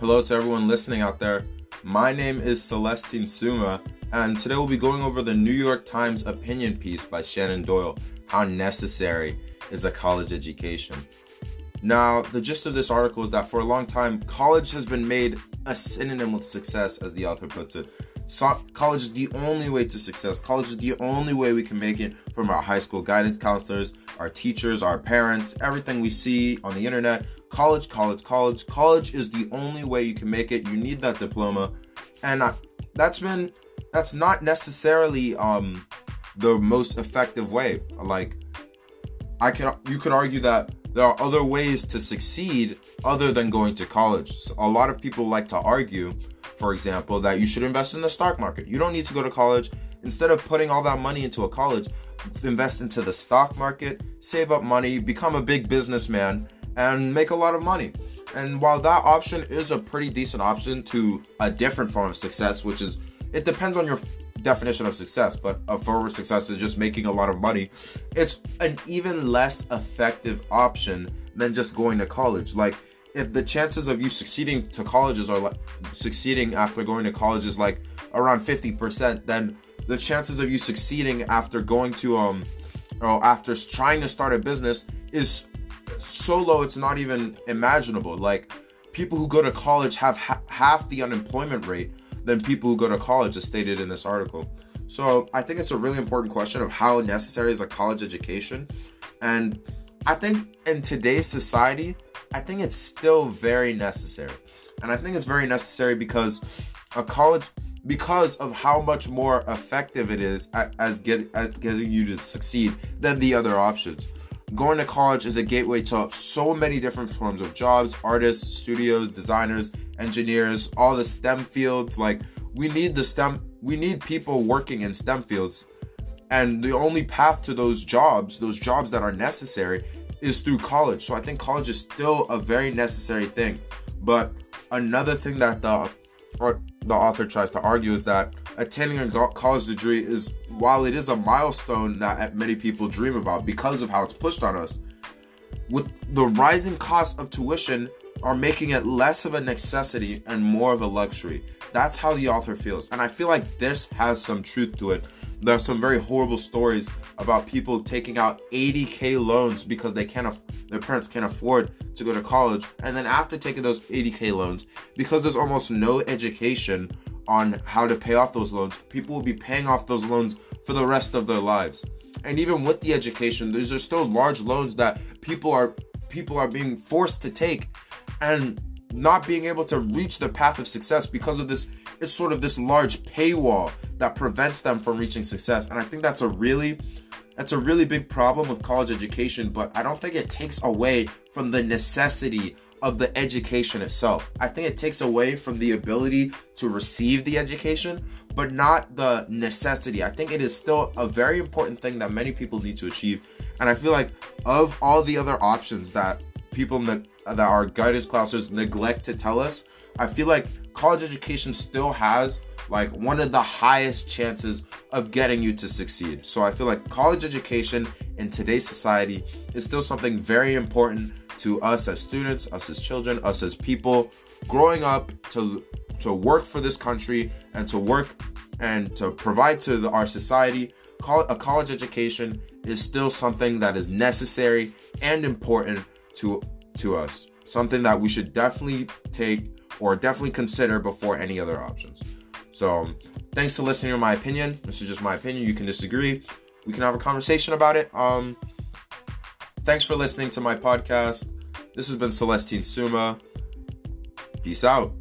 Hello to everyone listening out there. My name is Celestine Suma, and today we'll be going over the New York Times opinion piece by Shannon Doyle How Necessary is a College Education? Now, the gist of this article is that for a long time, college has been made a synonym with success, as the author puts it. So, college is the only way to success. College is the only way we can make it from our high school guidance counselors, our teachers, our parents, everything we see on the internet. College, college, college. College is the only way you can make it. You need that diploma. And uh, that's been, that's not necessarily um, the most effective way. Like, I can, you could argue that there are other ways to succeed other than going to college. So a lot of people like to argue, for example, that you should invest in the stock market. You don't need to go to college. Instead of putting all that money into a college, invest into the stock market, save up money, become a big businessman, and make a lot of money. And while that option is a pretty decent option to a different form of success, which is it depends on your definition of success, but a form of success is just making a lot of money. It's an even less effective option than just going to college. Like if the chances of you succeeding to colleges are like succeeding after going to college is like around 50%, then the chances of you succeeding after going to um or after trying to start a business is so low it's not even imaginable. Like people who go to college have ha- half the unemployment rate than people who go to college, as stated in this article. So I think it's a really important question of how necessary is a college education. And I think in today's society, I think it's still very necessary. And I think it's very necessary because a college because of how much more effective it is as get getting you to succeed than the other options. Going to college is a gateway to so many different forms of jobs, artists, studios, designers, engineers, all the STEM fields. Like we need the STEM, we need people working in STEM fields. And the only path to those jobs, those jobs that are necessary, is through college. So I think college is still a very necessary thing. But another thing that the or the author tries to argue is that attending a college degree is while it is a milestone that many people dream about because of how it's pushed on us with the rising cost of tuition are making it less of a necessity and more of a luxury. That's how the author feels. And I feel like this has some truth to it. There are some very horrible stories about people taking out 80k loans because they can't af- their parents can't afford to go to college. And then after taking those 80k loans, because there's almost no education on how to pay off those loans, people will be paying off those loans for the rest of their lives. And even with the education, these are still large loans that people are people are being forced to take and not being able to reach the path of success because of this it's sort of this large paywall that prevents them from reaching success and i think that's a really that's a really big problem with college education but i don't think it takes away from the necessity of the education itself. I think it takes away from the ability to receive the education but not the necessity. I think it is still a very important thing that many people need to achieve. And i feel like of all the other options that people that that our guidance counselors neglect to tell us, I feel like college education still has like one of the highest chances of getting you to succeed. So I feel like college education in today's society is still something very important to us as students, us as children, us as people growing up to to work for this country and to work and to provide to the, our society. A college education is still something that is necessary and important to to us. Something that we should definitely take or definitely consider before any other options. So, thanks for listening to my opinion. This is just my opinion. You can disagree. We can have a conversation about it. Um, thanks for listening to my podcast. This has been Celestine Suma. Peace out.